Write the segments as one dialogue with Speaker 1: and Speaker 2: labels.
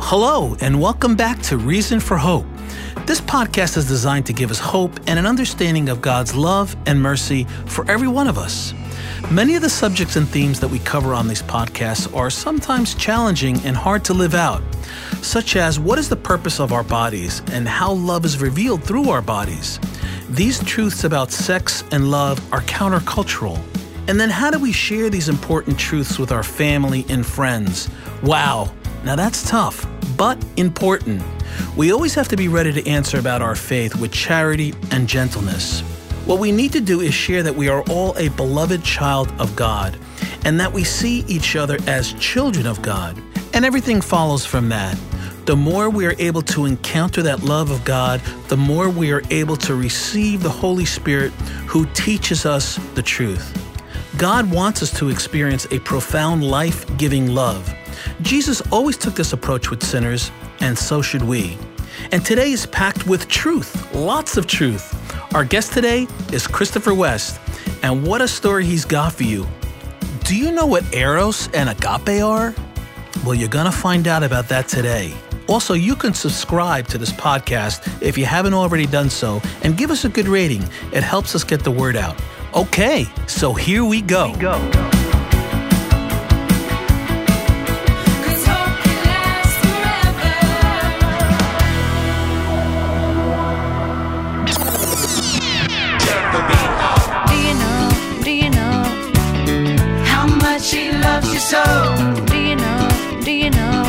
Speaker 1: Hello, and welcome back to Reason for Hope. This podcast is designed to give us hope and an understanding of God's love and mercy for every one of us. Many of the subjects and themes that we cover on these podcasts are sometimes challenging and hard to live out, such as what is the purpose of our bodies and how love is revealed through our bodies. These truths about sex and love are countercultural. And then how do we share these important truths with our family and friends? Wow, now that's tough but important. We always have to be ready to answer about our faith with charity and gentleness. What we need to do is share that we are all a beloved child of God and that we see each other as children of God. And everything follows from that. The more we are able to encounter that love of God, the more we are able to receive the Holy Spirit who teaches us the truth. God wants us to experience a profound life giving love. Jesus always took this approach with sinners, and so should we. And today is packed with truth, lots of truth. Our guest today is Christopher West, and what a story he's got for you. Do you know what Eros and Agape are? Well, you're going to find out about that today. Also, you can subscribe to this podcast if you haven't already done so and give us a good rating. It helps us get the word out. Okay, so here we go. Here we go.
Speaker 2: Cuz
Speaker 3: hope lasts forever.
Speaker 2: Do you know?
Speaker 3: Do you
Speaker 2: know how much she loves you so? Do you know? Do you know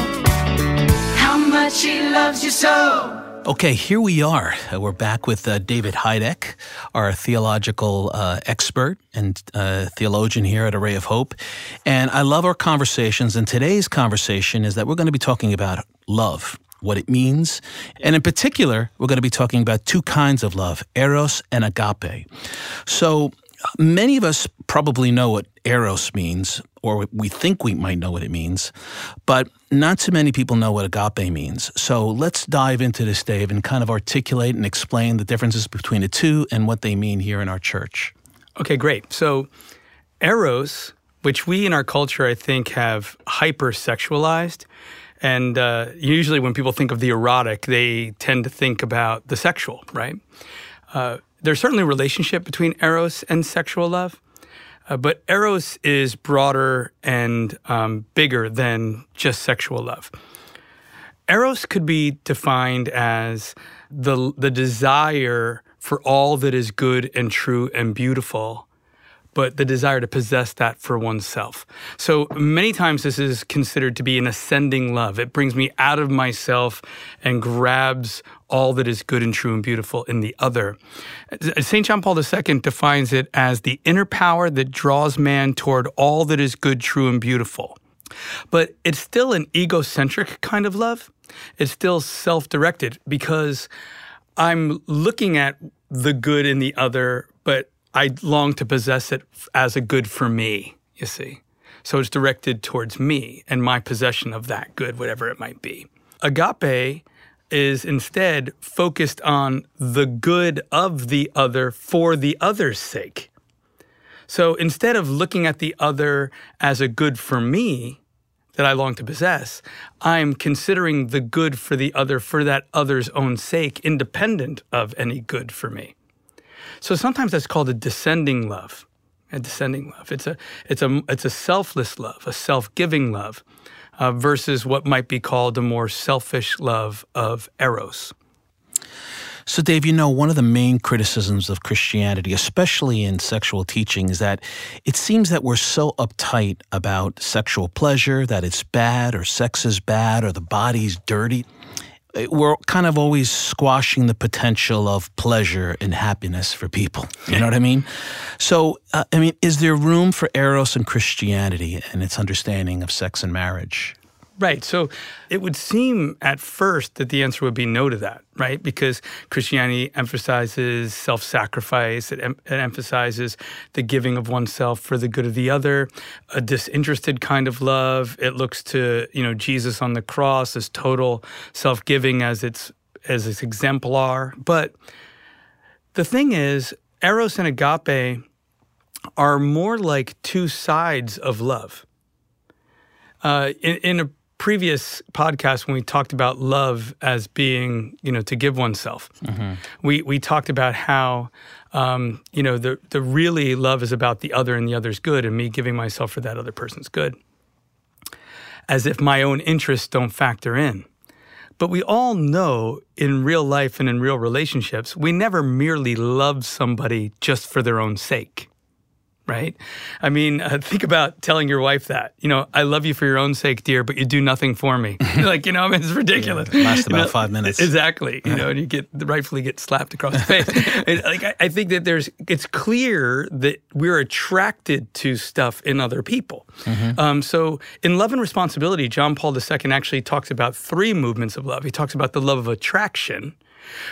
Speaker 2: how much she loves you so?
Speaker 1: Okay, here we are. Uh, we're back with uh, David Hajduk, our theological uh, expert and uh, theologian here at Array of Hope. And I love our conversations. And today's conversation is that we're going to be talking about love, what it means. And in particular, we're going to be talking about two kinds of love, eros and agape. So many of us probably know what eros means, or we think we might know what it means, but not too many people know what agape means. So let's dive into this, Dave, and kind of articulate and explain the differences between the two and what they mean here in our church.
Speaker 4: Okay, great. So, eros, which we in our culture, I think, have hypersexualized, and uh, usually when people think of the erotic, they tend to think about the sexual, right? Uh, there's certainly a relationship between eros and sexual love, uh, but eros is broader and um, bigger than just sexual love. Eros could be defined as the the desire for all that is good and true and beautiful but the desire to possess that for oneself. So many times this is considered to be an ascending love. It brings me out of myself and grabs all that is good and true and beautiful in the other. St. John Paul II defines it as the inner power that draws man toward all that is good, true, and beautiful. But it's still an egocentric kind of love. It's still self directed because I'm looking at the good in the other, but I long to possess it as a good for me, you see. So it's directed towards me and my possession of that good, whatever it might be. Agape is instead focused on the good of the other for the other's sake. So instead of looking at the other as a good for me that I long to possess, I'm considering the good for the other for that other's own sake, independent of any good for me. So sometimes that's called a descending love. A descending love. It's a it's a it's a selfless love, a self-giving love, uh, versus what might be called a more selfish love of eros.
Speaker 1: So, Dave, you know, one of the main criticisms of Christianity, especially in sexual teaching, is that it seems that we're so uptight about sexual pleasure, that it's bad, or sex is bad, or the body's dirty we're kind of always squashing the potential of pleasure and happiness for people. You know what I mean? So, uh, I mean, is there room for Eros and Christianity and its understanding of sex and marriage?
Speaker 4: Right. So it would seem at first that the answer would be no to that, right? Because Christianity emphasizes self sacrifice, it, em- it, emphasizes the giving of oneself for the good of the other, a disinterested kind of love. It looks to, you know, Jesus on the cross as total self giving as its, as its exemplar. But the thing is, Eros and Agape are more like two sides of love. Uh, in, in a previous podcast, when we talked about love as being, you know, to give oneself, we we talked about how, um, you know, the the really love is about the other and the other's good, and me giving myself for that other person's good, as if my own interests don't factor in. But we all know in real life and in real relationships, we never merely love somebody just for their own sake. Right? I mean, uh, think about telling your wife that, you know, I love you for your own sake, dear, but you do nothing for me. like, you know, I mean, it's ridiculous.
Speaker 1: Yeah, it lasts
Speaker 4: You
Speaker 1: about
Speaker 4: know,
Speaker 1: five minutes.
Speaker 4: Exactly. You know, and you get rightfully get slapped across the face. Like, I, I think that there's, it's clear that we're attracted to stuff in other people. Um, so in Love and Responsibility, John Paul II actually talks about three movements of love. He talks about the love of attraction,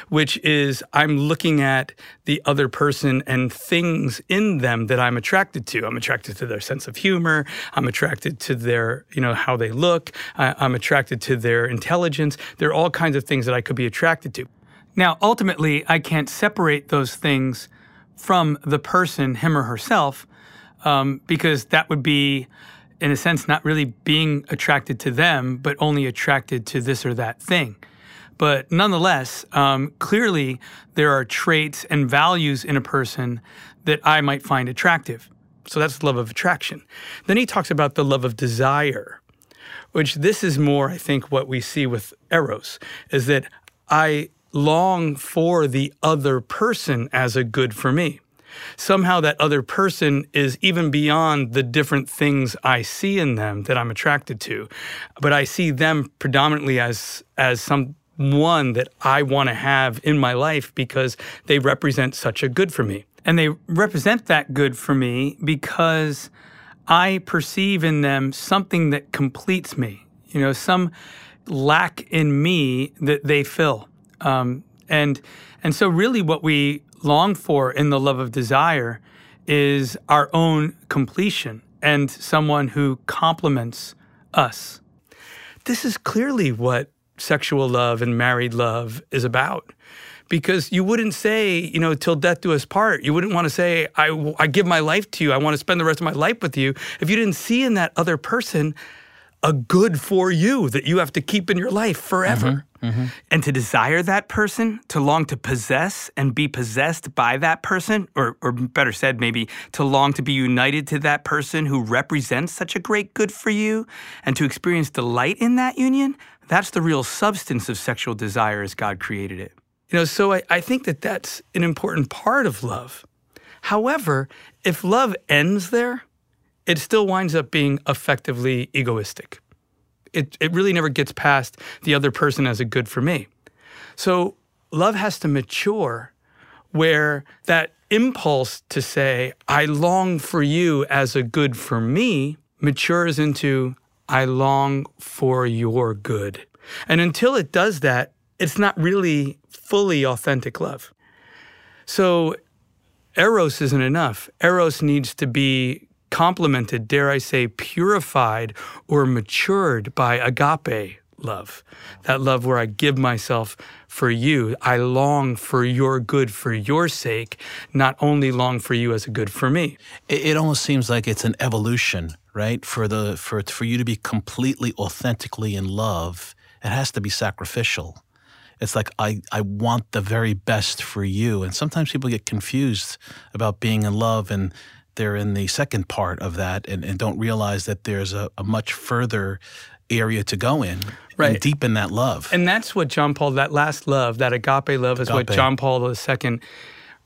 Speaker 4: which is I'm looking at the other person and things in them that I'm attracted to. I'm attracted to their sense of humor. I'm attracted to their, you know, how they look. I, I'm attracted to their intelligence. There are all kinds of things that I could be attracted to. Now, ultimately, I can't separate those things from the person, him or herself, um, because that would be, in a sense, not really being attracted to them, but only attracted to this or that thing. But nonetheless, um, clearly there are traits and values in a person that I might find attractive. So that's the love of attraction. Then he talks about the love of desire, which this is more, I think, what we see with Eros, is that I long for the other person as a good for me. Somehow that other person is even beyond the different things I see in them that I'm attracted to, but I see them predominantly as as some one that I want to have in my life because they represent such a good for me. And they represent that good for me because I perceive in them something that completes me, you know, some lack in me that they fill. Um, and, and so, really, what we long for in the love of desire is our own completion and someone who complements us. This is clearly what sexual love and married love is about. Because you wouldn't say, you know, till death do us part. You wouldn't want to say, I, I give my life to you. I want to spend the rest of my life with you. If you didn't see in that other person a good for you that you have to keep in your life forever. Mm-hmm, mm-hmm. And to desire that person, to long to possess and be possessed by that person, or, or better said, maybe to long to be united to that person who represents such a great good for you, and to experience delight in that union, that's the real substance of sexual desire as God created it. You know, so I, I think that that's an important part of love. However, if love ends there, it still winds up being effectively egoistic. It, it really never gets past the other person as a good for me. So love has to mature where that impulse to say, I long for you as a good for me, matures into, I long for your good. And until it does that, it's not really fully authentic love. So Eros isn't enough. Eros needs to be complemented, dare I say, purified or matured by agape love. That love where I give myself for you. I long for your good for your sake, not only long for you as a good for me.
Speaker 1: It, it almost seems like it's an evolution, right? For the for for you to be completely authentically in love, it has to be sacrificial. It's like I, I want the very best for you. And sometimes people get confused about being in love and they're in the second part of that and, and don't realize that there's a, a much further area to go in and
Speaker 4: Right.
Speaker 1: deepen that love.
Speaker 4: And that's what John Paul, that last love, that agape love, is what John Paul II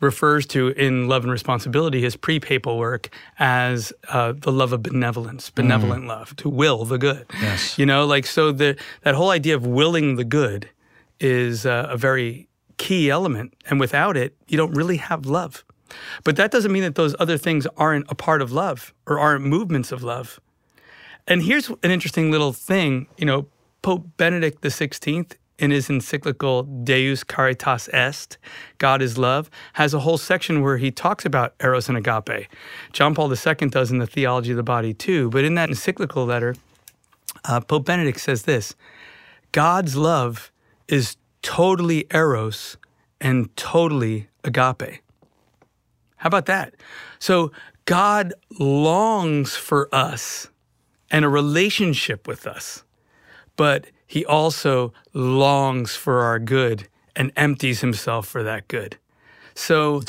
Speaker 4: refers to in Love and Responsibility, his pre papal work, as uh, the love of benevolence, benevolent love, to will the good.
Speaker 1: Yes.
Speaker 4: You know, like, so the, that whole idea of willing the good is uh, a very key element. And without it, you don't really have love. But that doesn't mean that those other things aren't a part of love or aren't movements of love. And here's an interesting little thing. You know, Pope Benedict XVI, in his encyclical Deus Caritas Est, God is Love, has a whole section where he talks about Eros and Agape. John Paul II does in the Theology of the Body too. But in that encyclical letter, uh, Pope Benedict says this God's love is totally Eros and totally Agape. How about that? So God longs for us and a relationship with us, but he also longs for our good and empties himself for that good. So.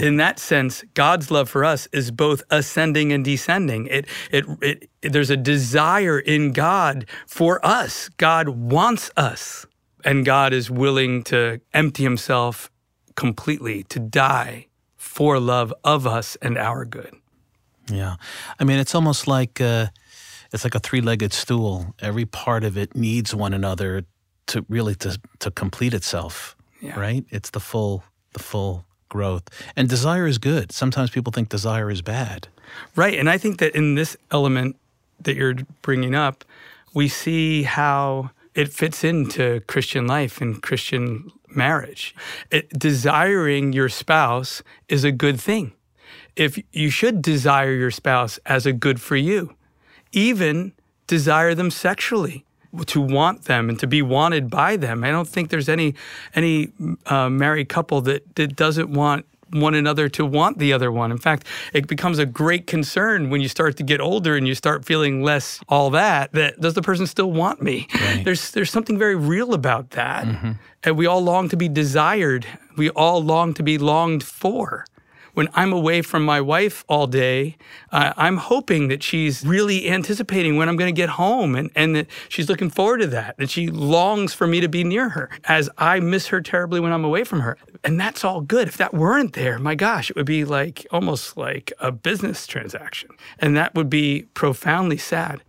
Speaker 4: In, in that sense, God's love for us is both ascending and descending. It, it, it, there's a desire in God for us. God wants us, and God is willing to empty himself completely, to die for love of us and our good.
Speaker 1: Yeah, I mean, it's almost like uh, it's like a three-legged stool. Every part of it needs one another to really to to complete itself.
Speaker 4: Yeah.
Speaker 1: Right? It's the full the full growth. And desire is good. Sometimes people think desire is bad.
Speaker 4: Right. And I think that in this element that you're bringing up, we see how it fits into Christian life and Christian marriage. It, desiring your spouse is a good thing. If you should desire your spouse as a good for you, even desire them sexually to want them and to be wanted by them. I don't think there's any any uh, married couple that, that doesn't want one another to want the other one. In fact, it becomes a great concern when you start to get older and you start feeling less all that. That does the person still want me?
Speaker 1: Right.
Speaker 4: There's there's something very real about that, and we all long to be desired. We all long to be longed for when I'm away from my wife all day, uh, I'm hoping that she's really anticipating when I'm going to get home and, and that she's looking forward to that, that she longs for me to be near her as I miss her terribly when I'm away from her. And that's all good. If that weren't there, my gosh, it would be like almost like a business transaction. And that would be profoundly sad.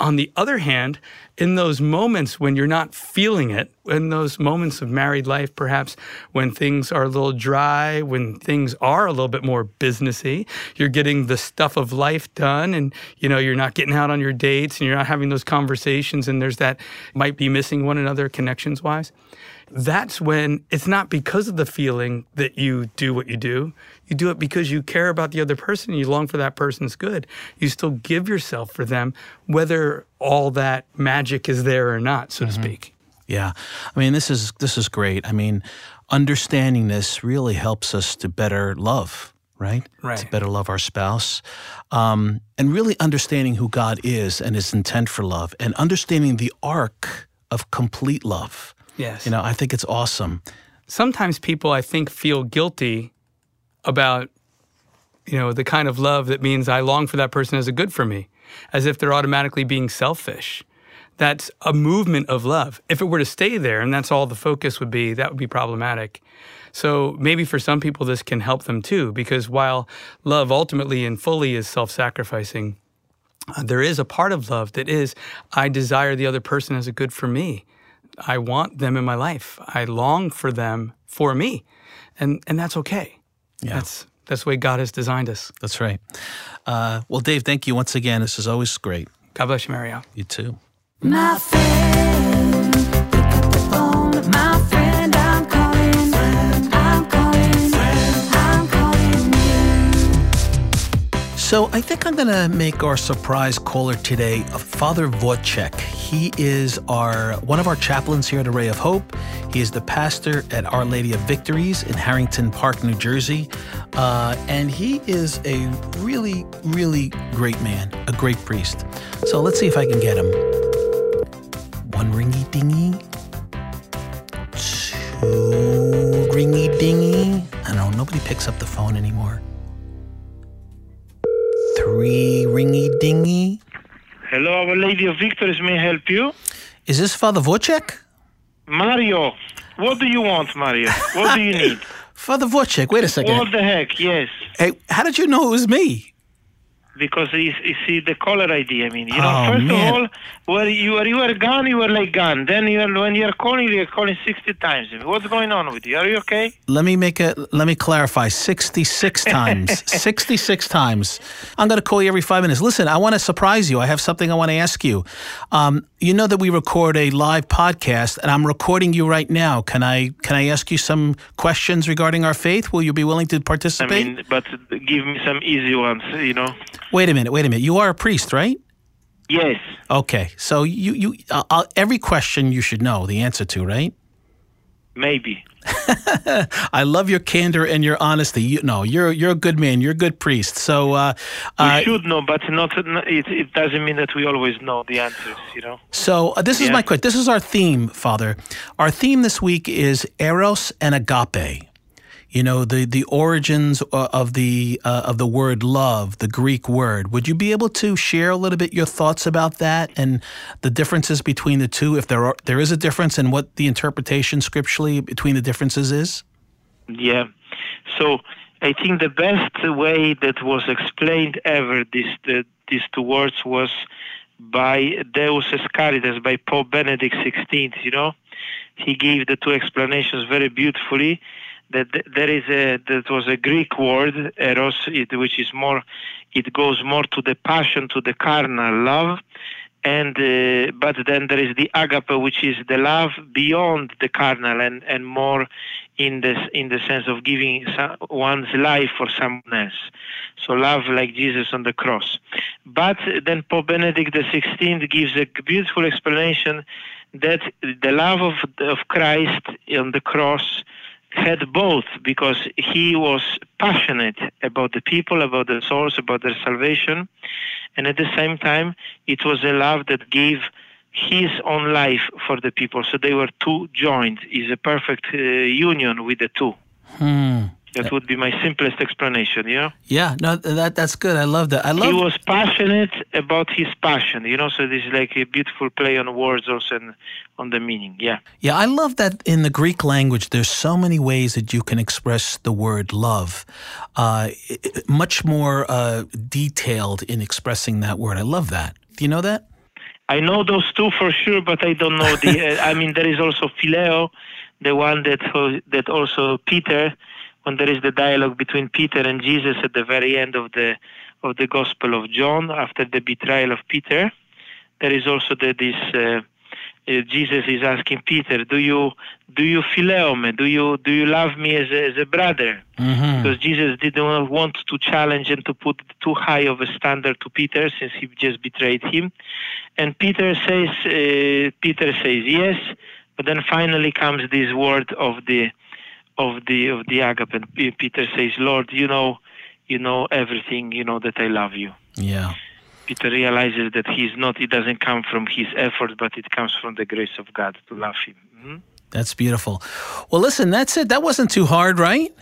Speaker 4: On the other hand, in those moments when you're not feeling it, in those moments of married life, perhaps when things are a little dry, when things are a little bit more businessy, you're getting the stuff of life done and you know, you're not getting out on your dates and you're not having those conversations and there's that might be missing one another connections wise. That's when it's not because of the feeling that you do what you do. You do it because you care about the other person and you long for that person's good. You still give yourself for them, whether all that magic is there or not, so to speak.
Speaker 1: Yeah. I mean, this is this is great. I mean, understanding this really helps us to better love, right?
Speaker 4: Right.
Speaker 1: To better love our spouse. Um, and really understanding who God is and his intent for love and understanding the arc of complete love.
Speaker 4: Yes.
Speaker 1: You know, I think it's awesome.
Speaker 4: sometimes people I think feel guilty about you know the kind of love that means I long for that person as a good for me, as if they're automatically being selfish. That's a movement of love. If it were to stay there and that's all the focus would be, that would be problematic. So maybe for some people this can help them too, because while love ultimately and fully is self-sacrificing, uh, there is a part of love that is I desire the other person as a good for me. I want them in my life. I long for them for me, and and that's okay.
Speaker 1: Yeah.
Speaker 4: That's that's the way God has designed us.
Speaker 1: That's right. Uh, well, Dave, thank you once again. This is always great.
Speaker 4: God bless you, Mario.
Speaker 1: You too.
Speaker 2: My friend, pick up the phone. My friend,
Speaker 1: So I think I'm going to make our surprise caller today Father Wojciech. He is our one of our chaplains here at Array of Hope. He is the pastor at Our Lady of Victories in Harrington Park, New Jersey, uh, and he is a really, really great man, a great priest. So let's see if I can get him. One ringy dingy, two ringy dingy. I don't know. Nobody picks up the phone anymore ringy dingy.
Speaker 5: Hello, Our Lady of Victories, may I help you?
Speaker 1: Is this Father Wojciech?
Speaker 5: Mario, what do you want, Mario? What do you need?
Speaker 1: Father Wojciech, wait a second.
Speaker 5: what the heck? Yes,
Speaker 1: Hey, how did you know it was me?
Speaker 5: Because you, see the caller ID. I mean, you know,
Speaker 1: Oh,
Speaker 5: first
Speaker 1: man.
Speaker 5: of all, when you were you were gone, you were like gone. Then you are, when you are calling, you are calling sixty times. What's going on with you? Are you okay?
Speaker 1: Let me make a let me clarify. 66 times. 66 times. I'm going to call you every 5 minutes. Listen, I want to surprise you. I have something I want to ask you. Um, you know that we record a live podcast and I'm recording you right now. Can I can I ask you some questions regarding our faith? Will you be willing to participate?
Speaker 5: I mean, but give me some easy ones. You know.
Speaker 1: Wait a minute. Wait a minute. You are a priest, right?
Speaker 5: Yes.
Speaker 1: Okay. So you you uh, uh, every question you should know the answer to, right?
Speaker 5: Maybe.
Speaker 1: I love your candor and your honesty. You know, you're you're a good man. You're a good priest. So, uh,
Speaker 5: We
Speaker 1: uh,
Speaker 5: should know, but not. It, it doesn't mean that we always know the answers. You know.
Speaker 1: so uh, this is my question. This is our theme, Father. Our theme this week is eros and agape. You know, the the origins uh, of the uh, of the word love, the Greek word. Would you be able to share a little bit your thoughts about that and the differences between the two, if there are there is a difference, and what the interpretation scripturally between the differences is?
Speaker 5: Yeah. So I think the best way that was explained ever this the, these two words was by Deus es Caritas, by Pope Benedict XVI. You know, he gave the two explanations very beautifully. That there is a that was a Greek word eros, it, which is more, it goes more to the passion, to the carnal love, and uh, but then there is the agape, which is the love beyond the carnal and and more in the in the sense of giving some, one's life for someone else. So love like Jesus on the cross. But then Pope Benedict XVI gives a beautiful explanation that the love of of Christ on the cross had both because he was passionate about the people, about their souls, about their salvation, and at the same time, it was a love that gave his own life for the people. So they were two joined. Is a perfect uh, union with the two.
Speaker 1: Hmm.
Speaker 5: That would be my simplest explanation. You know,
Speaker 1: Yeah, no, that that's good. I love that. I love
Speaker 5: he was passionate about his passion. You know, so this is like a beautiful play on words, also and on the meaning. Yeah.
Speaker 1: Yeah, I love that in the Greek language, there's so many ways that you can express the word love. Uh, much more uh, detailed in expressing that word. I love that. Do you know that?
Speaker 5: I know those two for sure, but I don't know the. Uh, I mean, there is also Phileo, the one that that also Peter, when there is the dialogue between Peter and Jesus at the very end of the of the Gospel of John after the betrayal of Peter. There is also the, this. Uh, uh, Jesus is asking Peter, "Do you do you phileo me? Do you do you love me as a, as a brother?"
Speaker 1: Mm-hmm.
Speaker 5: because Jesus didn't want to challenge and to put too high of a standard to Peter since he just betrayed him. And Peter says, uh, Peter says yes, but then finally comes this word of the of the of the agape. And Peter says, Lord, you know, you know everything. You know that I love you.
Speaker 1: Yeah.
Speaker 5: Peter realizes that he's not. It doesn't come from his effort, but it comes from the grace of God to love him. Mhm.
Speaker 1: That's beautiful. Well, listen, that's it. That wasn't too hard, right?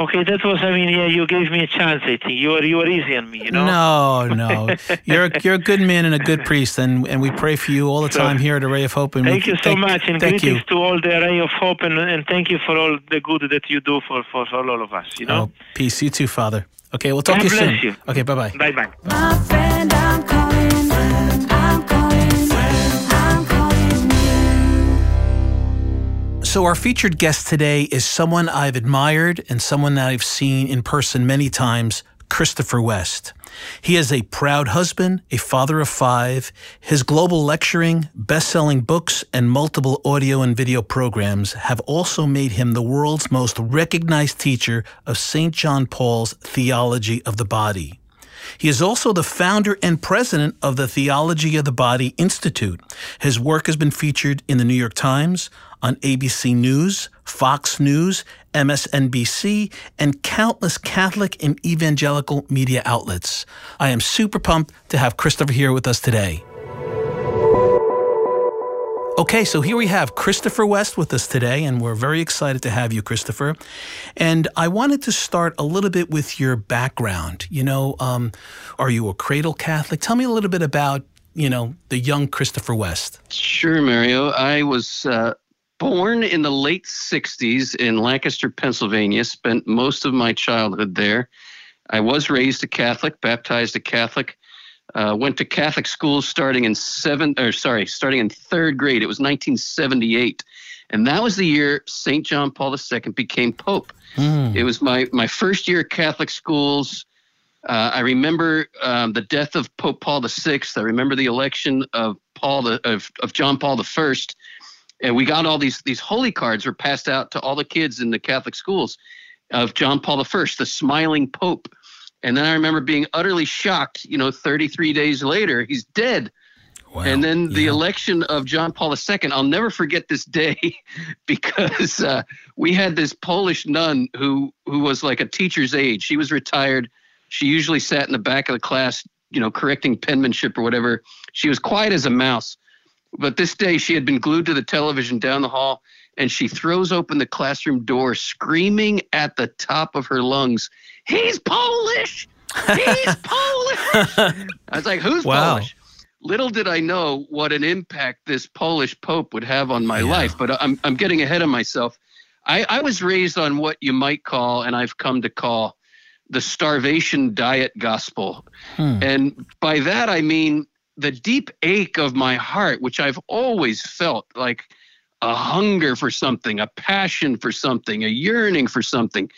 Speaker 5: Okay, that was. I mean, yeah, you gave me a chance. I think you were you were easy on me. You know.
Speaker 1: No, no. You're a, you're a good man and a good priest, and, and we pray for you all the
Speaker 5: So,
Speaker 1: time here at Array of Hope. And
Speaker 5: Thank
Speaker 1: we,
Speaker 5: you so much, and
Speaker 1: thank
Speaker 5: greetings
Speaker 1: you.
Speaker 5: to all the array of hope, and, and thank you for all the good that you do for, for, for all of us. You know,
Speaker 1: Oh, peace. You too, Father. Okay, we'll talk
Speaker 5: God
Speaker 1: to you
Speaker 5: bless
Speaker 1: soon.
Speaker 5: you.
Speaker 1: Okay, bye bye.
Speaker 5: bye bye.
Speaker 1: So, our featured guest today is someone I've admired and someone that I've seen in person many times Christopher West. He is a proud husband, a father of five. His global lecturing, best selling books, and multiple audio and video programs have also made him the world's most recognized teacher of St. John Paul's theology of the body. He is also the founder and president of the Theology of the Body Institute. His work has been featured in the New York Times, on ABC News, Fox News, MSNBC, and countless Catholic and evangelical media outlets. I am super pumped to have Christopher here with us today. Okay, so here we have Christopher West with us today, and we're very excited to have you, Christopher. And I wanted to start a little bit with your background. You know, um, are you a cradle Catholic? Tell me a little bit about, you know, the young Christopher West.
Speaker 6: Sure, Mario. I was uh, born in the late 60s in Lancaster, Pennsylvania, spent most of my childhood there. I was raised a Catholic, baptized a Catholic. Uh, went to Catholic schools starting in seventh, or sorry, starting in third grade. It was 1978, and that was the year Saint John Paul II became Pope.
Speaker 1: Hmm.
Speaker 6: It was my my first year at Catholic schools. Uh, I remember um, the death of Pope Paul VI. I remember the election of Paul the, of of John Paul First, and we got all these these holy cards were passed out to all the kids in the Catholic schools of John Paul the First, the smiling Pope. And then I remember being utterly shocked. You know, 33 days later, he's dead.
Speaker 1: Wow.
Speaker 6: And then the
Speaker 1: Yeah.
Speaker 6: election of John Paul II, I'll never forget this day because uh, we had this Polish nun who who was like a teacher's age. She was retired. She usually sat in the back of the class, you know, correcting penmanship or whatever. She was quiet as a mouse. But this day she had been glued to the television down the hall and she throws open the classroom door screaming at the top of her lungs, "He's Polish! He's Polish!" I was like, "Who's
Speaker 1: Wow.
Speaker 6: Polish?" Little did I know what an impact this Polish Pope would have on my
Speaker 1: Yeah.
Speaker 6: life, but I'm, I'm getting ahead of myself. I, I was raised on what you might call, and I've come to call, the starvation diet gospel.
Speaker 1: Hmm.
Speaker 6: And by that, I mean the deep ache of my heart, which I've always felt like a hunger for something, a passion for something, a yearning for something.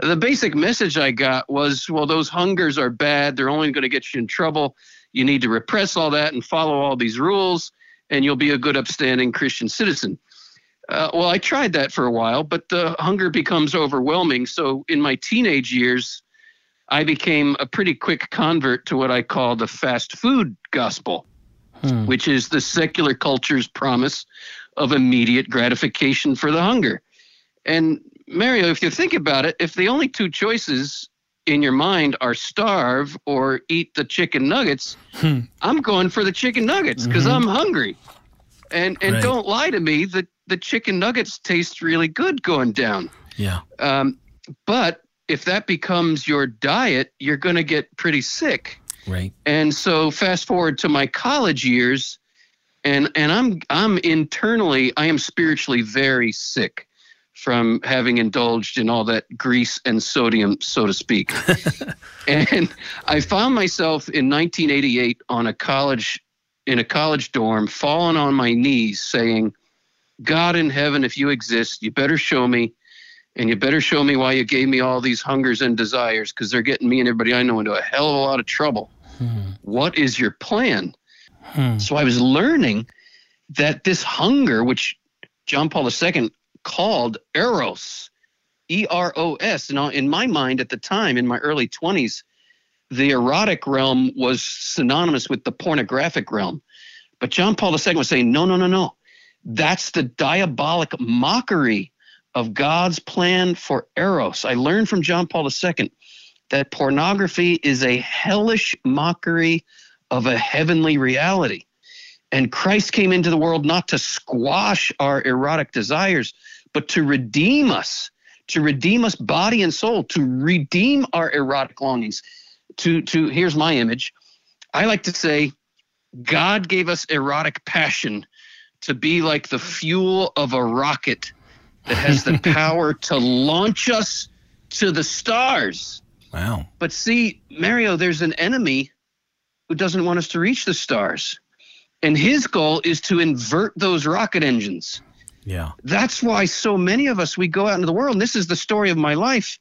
Speaker 6: The basic message I got was well, those hungers are bad. They're only going to get you in trouble. You need to repress all that and follow all these rules, and you'll be a good, upstanding Christian citizen. Uh, well, I tried that for a while, but the hunger becomes overwhelming. So in my teenage years, I became a pretty quick convert to what I call the fast food gospel,
Speaker 1: Hmm.
Speaker 6: which is the secular culture's promise of immediate gratification for the hunger. And Mario, if you think about it, if the only two choices in your mind are starve or eat the chicken nuggets,
Speaker 1: Hmm.
Speaker 6: I'm going for the chicken nuggets because I'm hungry. And and
Speaker 1: Right.
Speaker 6: don't lie to me, the, the chicken nuggets taste really good going down.
Speaker 1: Yeah.
Speaker 6: Um, but if that becomes your diet, you're going to get pretty sick.
Speaker 1: Right.
Speaker 6: And so fast forward to my college years and and I'm I'm internally I am spiritually very sick from having indulged in all that grease and sodium so to speak. and I found myself in 1988 on a college in a college dorm falling on my knees saying God in heaven if you exist you better show me and you better show me why you gave me all these hungers and desires because they're getting me and everybody I know into a hell of a lot of trouble
Speaker 1: Hmm.
Speaker 6: what is your plan?
Speaker 1: Hmm.
Speaker 6: So I was learning that this hunger, which John Paul II called eros, E R O S. Now, in my mind at the time, in my early 20s, the erotic realm was synonymous with the pornographic realm. But John Paul II was saying, no, no, no, no. That's the diabolic mockery of God's plan for eros. I learned from John Paul II that pornography is a hellish mockery of a heavenly reality. And Christ came into the world not to squash our erotic desires, but to redeem us, to redeem us body and soul, to redeem our erotic longings. To, to here's my image. I like to say, God gave us erotic passion to be like the fuel of a rocket that has the power to launch us to the stars.
Speaker 1: Wow.
Speaker 6: But see, Mario, there's an enemy who doesn't want us to reach the stars. And his goal is to invert those rocket engines.
Speaker 1: Yeah.
Speaker 6: That's why so many of us, we go out into the world, and this is the story of my life.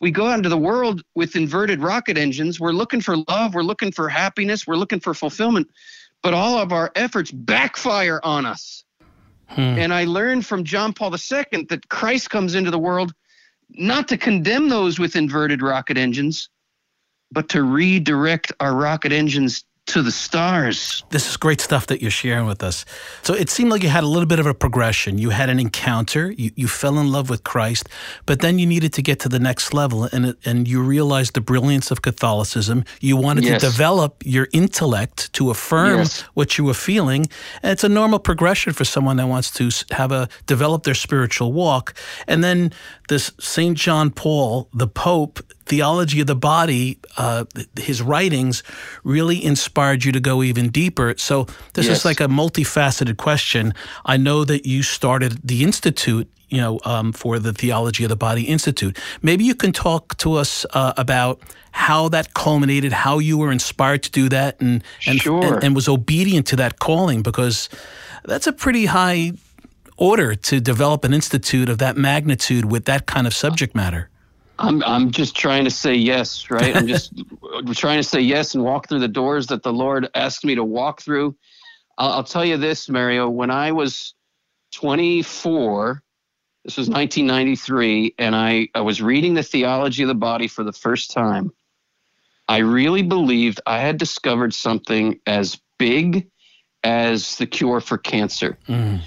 Speaker 6: We go out into the world with inverted rocket engines. We're looking for love, we're looking for happiness, we're looking for fulfillment, but all of our efforts backfire on us.
Speaker 1: Hmm.
Speaker 6: And I learned from John Paul II that Christ comes into the world not to condemn those with inverted rocket engines, but to redirect our rocket engines to the stars.
Speaker 1: This is great stuff that you're sharing with us. So it seemed like you had a little bit of a progression. You had an encounter, you, you fell in love with Christ, but then you needed to get to the next level and, and you realized the brilliance of Catholicism. You wanted
Speaker 6: Yes.
Speaker 1: to develop your intellect to affirm
Speaker 6: Yes.
Speaker 1: what you were feeling. And it's a normal progression for someone that wants to have a develop their spiritual walk. And then this St. John Paul, the Pope, theology of the body, uh, his writings really inspired you to go even deeper. So this
Speaker 6: Yes.
Speaker 1: is like a multifaceted question. I know that you started the institute. You know, um, for the Theology of the Body Institute. Maybe you can talk to us uh, about how that culminated, how you were inspired to do that, and and,
Speaker 6: Sure.
Speaker 1: and and was obedient to that calling, because that's a pretty high order to develop an institute of that magnitude with that kind of subject matter.
Speaker 6: I'm I'm just trying to say yes, right? I'm just trying to say yes and walk through the doors that the Lord asked me to walk through. I'll, I'll tell you this, Mario. When I was 24, this was 1993, and I, I was reading the theology of the body for the first time. I really believed I had discovered something as big as the cure for cancer.
Speaker 1: Mm.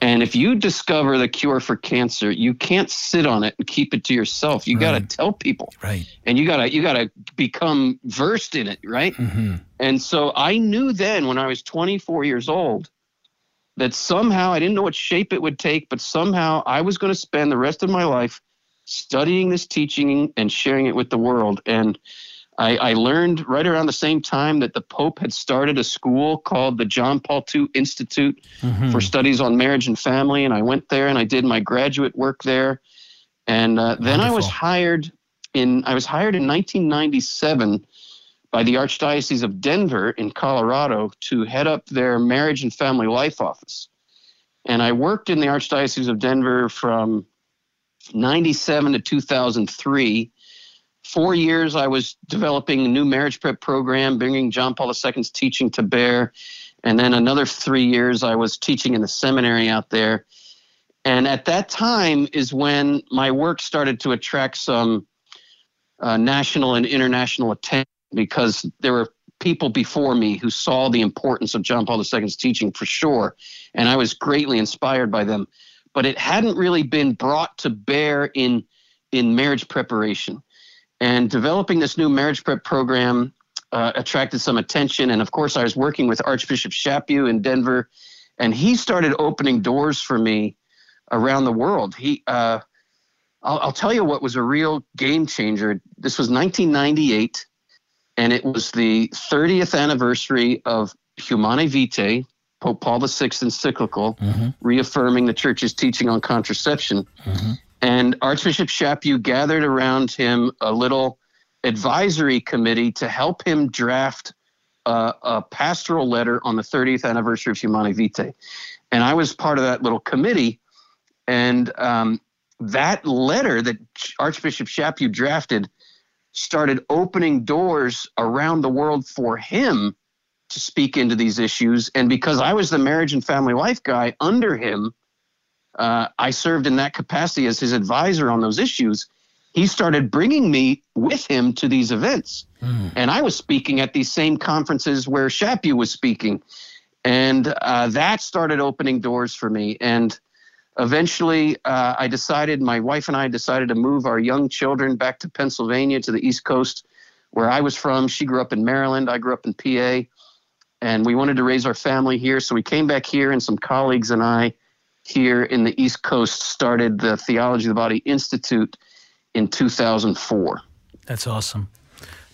Speaker 6: And if you discover the cure for cancer, you can't sit on it and keep it to yourself. You got to tell people
Speaker 1: Right.
Speaker 6: and you got to you got to become versed in it, right?
Speaker 1: hmm
Speaker 6: And so I knew then when I was 24 years old that somehow I didn't know what shape it would take, but somehow I was going to spend the rest of my life studying this teaching and sharing it with the world. And I, I learned right around the same time that the Pope had started a school called the John Paul II Institute for Studies on Marriage and Family. And I went there and I did my graduate work there. And uh, then I was hired in I was hired in 1997 by the Archdiocese of Denver in Colorado to head up their marriage and family life office. And I worked in the Archdiocese of Denver from 97 to 2003. Four years I was developing a new marriage prep program, bringing John Paul II's teaching to bear. And then another three years I was teaching in the seminary out there. And at that time is when my work started to attract some uh, national and international attention because there were people before me who saw the importance of John Paul II's teaching for sure. And I was greatly inspired by them. But it hadn't really been brought to bear in, in marriage preparation. And developing this new marriage prep program uh, attracted some attention. And of course, I was working with Archbishop Chaput in Denver, and he started opening doors for me around the world. He, uh, I'll, I'll tell you what was a real game changer. This was 1998, and it was the 30th anniversary of Humanae Vitae, Pope Paul VI encyclical, reaffirming the church's teaching on contraception. And Archbishop Chaput gathered around him a little advisory committee to help him draft uh, a pastoral letter on the 30th anniversary of Humanae Vitae. And I was part of that little committee. And um, that letter that Archbishop Chaput drafted started opening doors around the world for him to speak into these issues. And because I was the marriage and family life guy under him, uh, I served in that capacity as his advisor on those issues. He started bringing me with him to these events. And I was speaking at these same conferences where Chaput was speaking. And uh, that started opening doors for me. And eventually, uh, I decided, my wife and I decided to move our young children back to Pennsylvania to the East Coast, where I was from. She grew up in Maryland, I grew up in PA. And we wanted to raise our family here. So we came back here, and some colleagues and I here in the East Coast started the Theology of the Body Institute in 2004.
Speaker 1: That's awesome.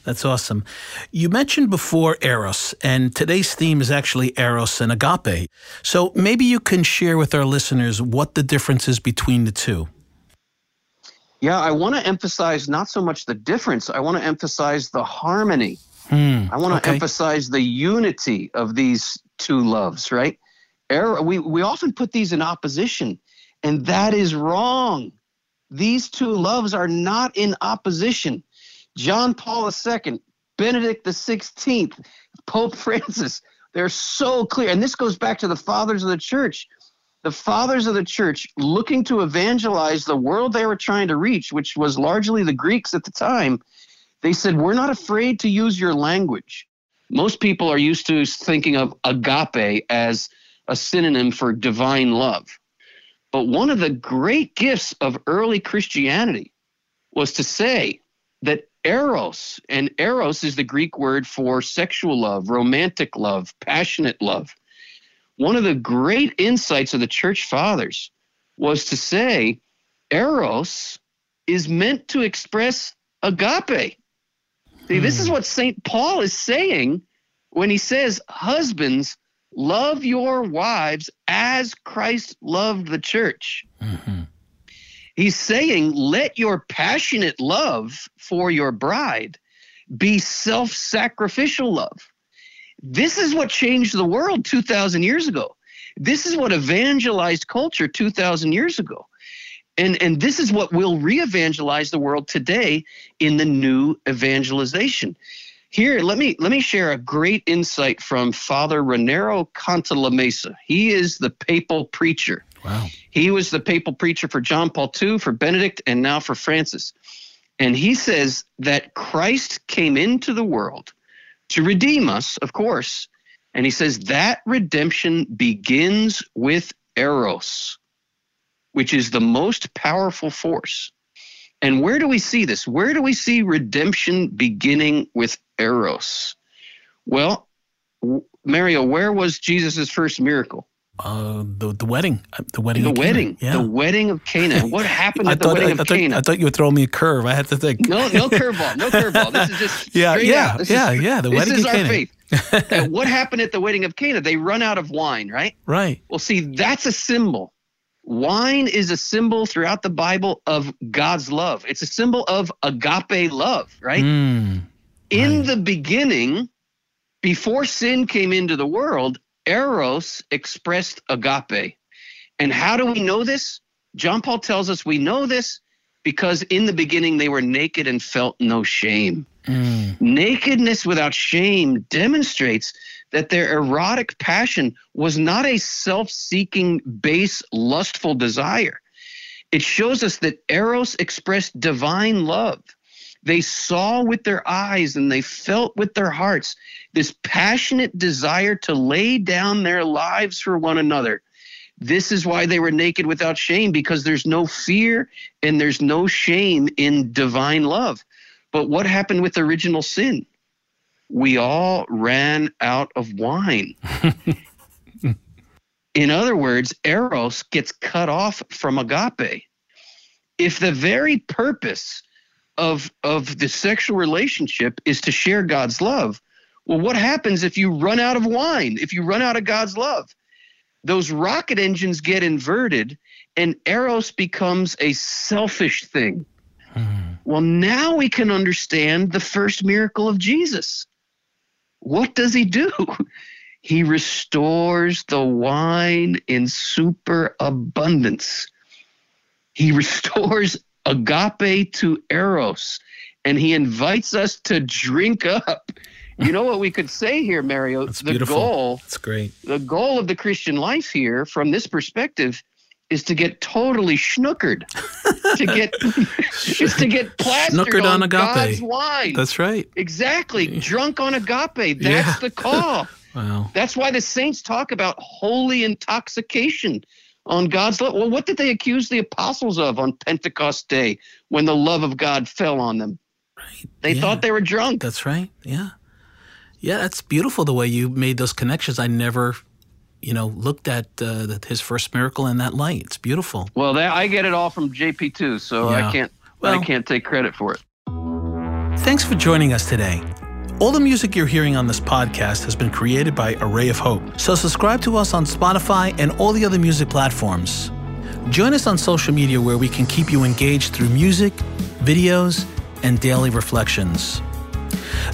Speaker 1: That's awesome. You mentioned before Eros, and today's theme is actually Eros and Agape. So maybe you can share with our listeners what the difference is between the two.
Speaker 6: Yeah, I want to emphasize not so much the difference, I want to emphasize the harmony.
Speaker 1: Hmm.
Speaker 6: I want to
Speaker 1: okay.
Speaker 6: emphasize the unity of these two loves, right? Er- we, we often put these in opposition, and that is wrong. These two loves are not in opposition. John Paul II, Benedict XVI, Pope Francis, they're so clear. And this goes back to the fathers of the church. The fathers of the church looking to evangelize the world they were trying to reach, which was largely the Greeks at the time, they said, We're not afraid to use your language. Most people are used to thinking of agape as a synonym for divine love. But one of the great gifts of early Christianity was to say that eros, and eros is the Greek word for sexual love, romantic love, passionate love. One of the great insights of the church fathers was to say eros is meant to express agape. See, this is hmm. what St. Paul is saying when he says, Husbands, love your wives as Christ loved the church. Mm-hmm. He's saying, let your passionate love for your bride be self sacrificial love. This is what changed the world 2,000 years ago. This is what evangelized culture 2,000 years ago. And, and this is what will re evangelize the world today in the new evangelization. Here, let me let me share a great insight from Father Raniero Cantalamessa. He is the papal preacher.
Speaker 1: Wow.
Speaker 6: He was the papal preacher for John Paul II, for Benedict, and now for Francis. And he says that Christ came into the world to redeem us, of course, And he says that redemption begins with eros, which is the most powerful force. And where do we see this? Where do we see redemption beginning with eros? Well, w- Mario, where was Jesus' first miracle?
Speaker 1: Uh, the the wedding, uh, the wedding,
Speaker 6: The wedding,
Speaker 1: Yeah.
Speaker 6: the wedding of Cana. What happened at the
Speaker 1: thought,
Speaker 6: wedding
Speaker 1: I
Speaker 6: of
Speaker 1: thought,
Speaker 6: Cana?
Speaker 1: I thought you were throwing me a curve. I had to think.
Speaker 6: No, no curveball, no curveball. This is just
Speaker 1: Yeah, yeah. Yeah,
Speaker 6: is,
Speaker 1: yeah, the
Speaker 6: this
Speaker 1: wedding
Speaker 6: is
Speaker 1: of
Speaker 6: our
Speaker 1: Cana.
Speaker 6: faith. And what happened at the wedding of Cana? They run out of wine, right?
Speaker 1: Right.
Speaker 6: Well, see, that's a symbol. Wine is a symbol throughout the Bible of God's love. It's a symbol of agape love, right?
Speaker 1: Mm.
Speaker 6: In
Speaker 1: right.
Speaker 6: the beginning, before sin came into the world, Eros expressed agape. And how do we know this? John Paul tells us we know this because in the beginning they were naked and felt no shame.
Speaker 1: Mm.
Speaker 6: Nakedness without shame demonstrates that their erotic passion was not a self seeking, base, lustful desire. It shows us that Eros expressed divine love. They saw with their eyes and they felt with their hearts this passionate desire to lay down their lives for one another. This is why they were naked without shame, because there's no fear and there's no shame in divine love. But what happened with original sin? We all ran out of wine. In other words, Eros gets cut off from agape. If the very purpose of, of the sexual relationship is to share God's love, well, what happens if you run out of wine, if you run out of God's love? Those rocket engines get inverted and Eros becomes a selfish thing. Hmm. Well, now we can understand the first miracle of Jesus. What does he do? He restores the wine in superabundance. He restores agape to eros, and he invites us to drink up. You know what we could say here, Mario?
Speaker 1: That's
Speaker 6: the
Speaker 1: beautiful.
Speaker 6: goal
Speaker 1: That's great.
Speaker 6: the goal of the Christian life here, from this perspective, is to get totally schnookered, to get is to get plastered
Speaker 1: on
Speaker 6: on,
Speaker 1: agape.
Speaker 6: God's wine.
Speaker 1: That's right.
Speaker 6: exactly drunk on agape. That's
Speaker 1: Yeah.
Speaker 6: the call.
Speaker 1: Wow.
Speaker 6: That's why the saints talk about holy intoxication on God's love. Well, what did they accuse the apostles of on Pentecost Day when the love of God fell on them?
Speaker 1: Right.
Speaker 6: They
Speaker 1: Yeah.
Speaker 6: thought they were drunk.
Speaker 1: That's right. Yeah. Yeah, that's beautiful the way you made those connections. I never, you know, looked at uh, the- his first miracle in that light. It's beautiful.
Speaker 6: Well, that, I get it all from JP2, so
Speaker 1: Yeah.
Speaker 6: I can't
Speaker 1: Well-
Speaker 6: I can't take credit for it.
Speaker 1: Thanks for joining us today. All the music you're hearing on this podcast has been created by Array of Hope. So subscribe to us on Spotify and all the other music platforms. Join us on social media where we can keep you engaged through music, videos, and daily reflections.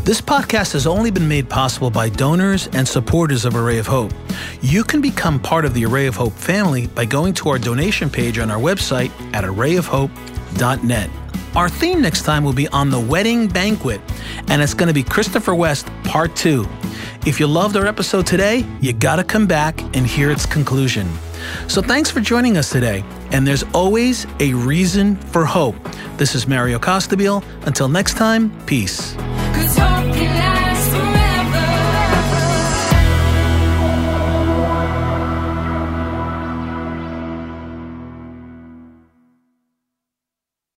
Speaker 1: This podcast has only been made possible by donors and supporters of Array of Hope. You can become part of the Array of Hope family by going to our donation page on our website at arrayofhope.net. Our theme next time will be on the wedding banquet, and it's going to be Christopher West Part 2. If you loved our episode today, you got to come back and hear its conclusion. So thanks for joining us today, and there's always a reason for hope. This is Mario Costabile. Until next time, peace.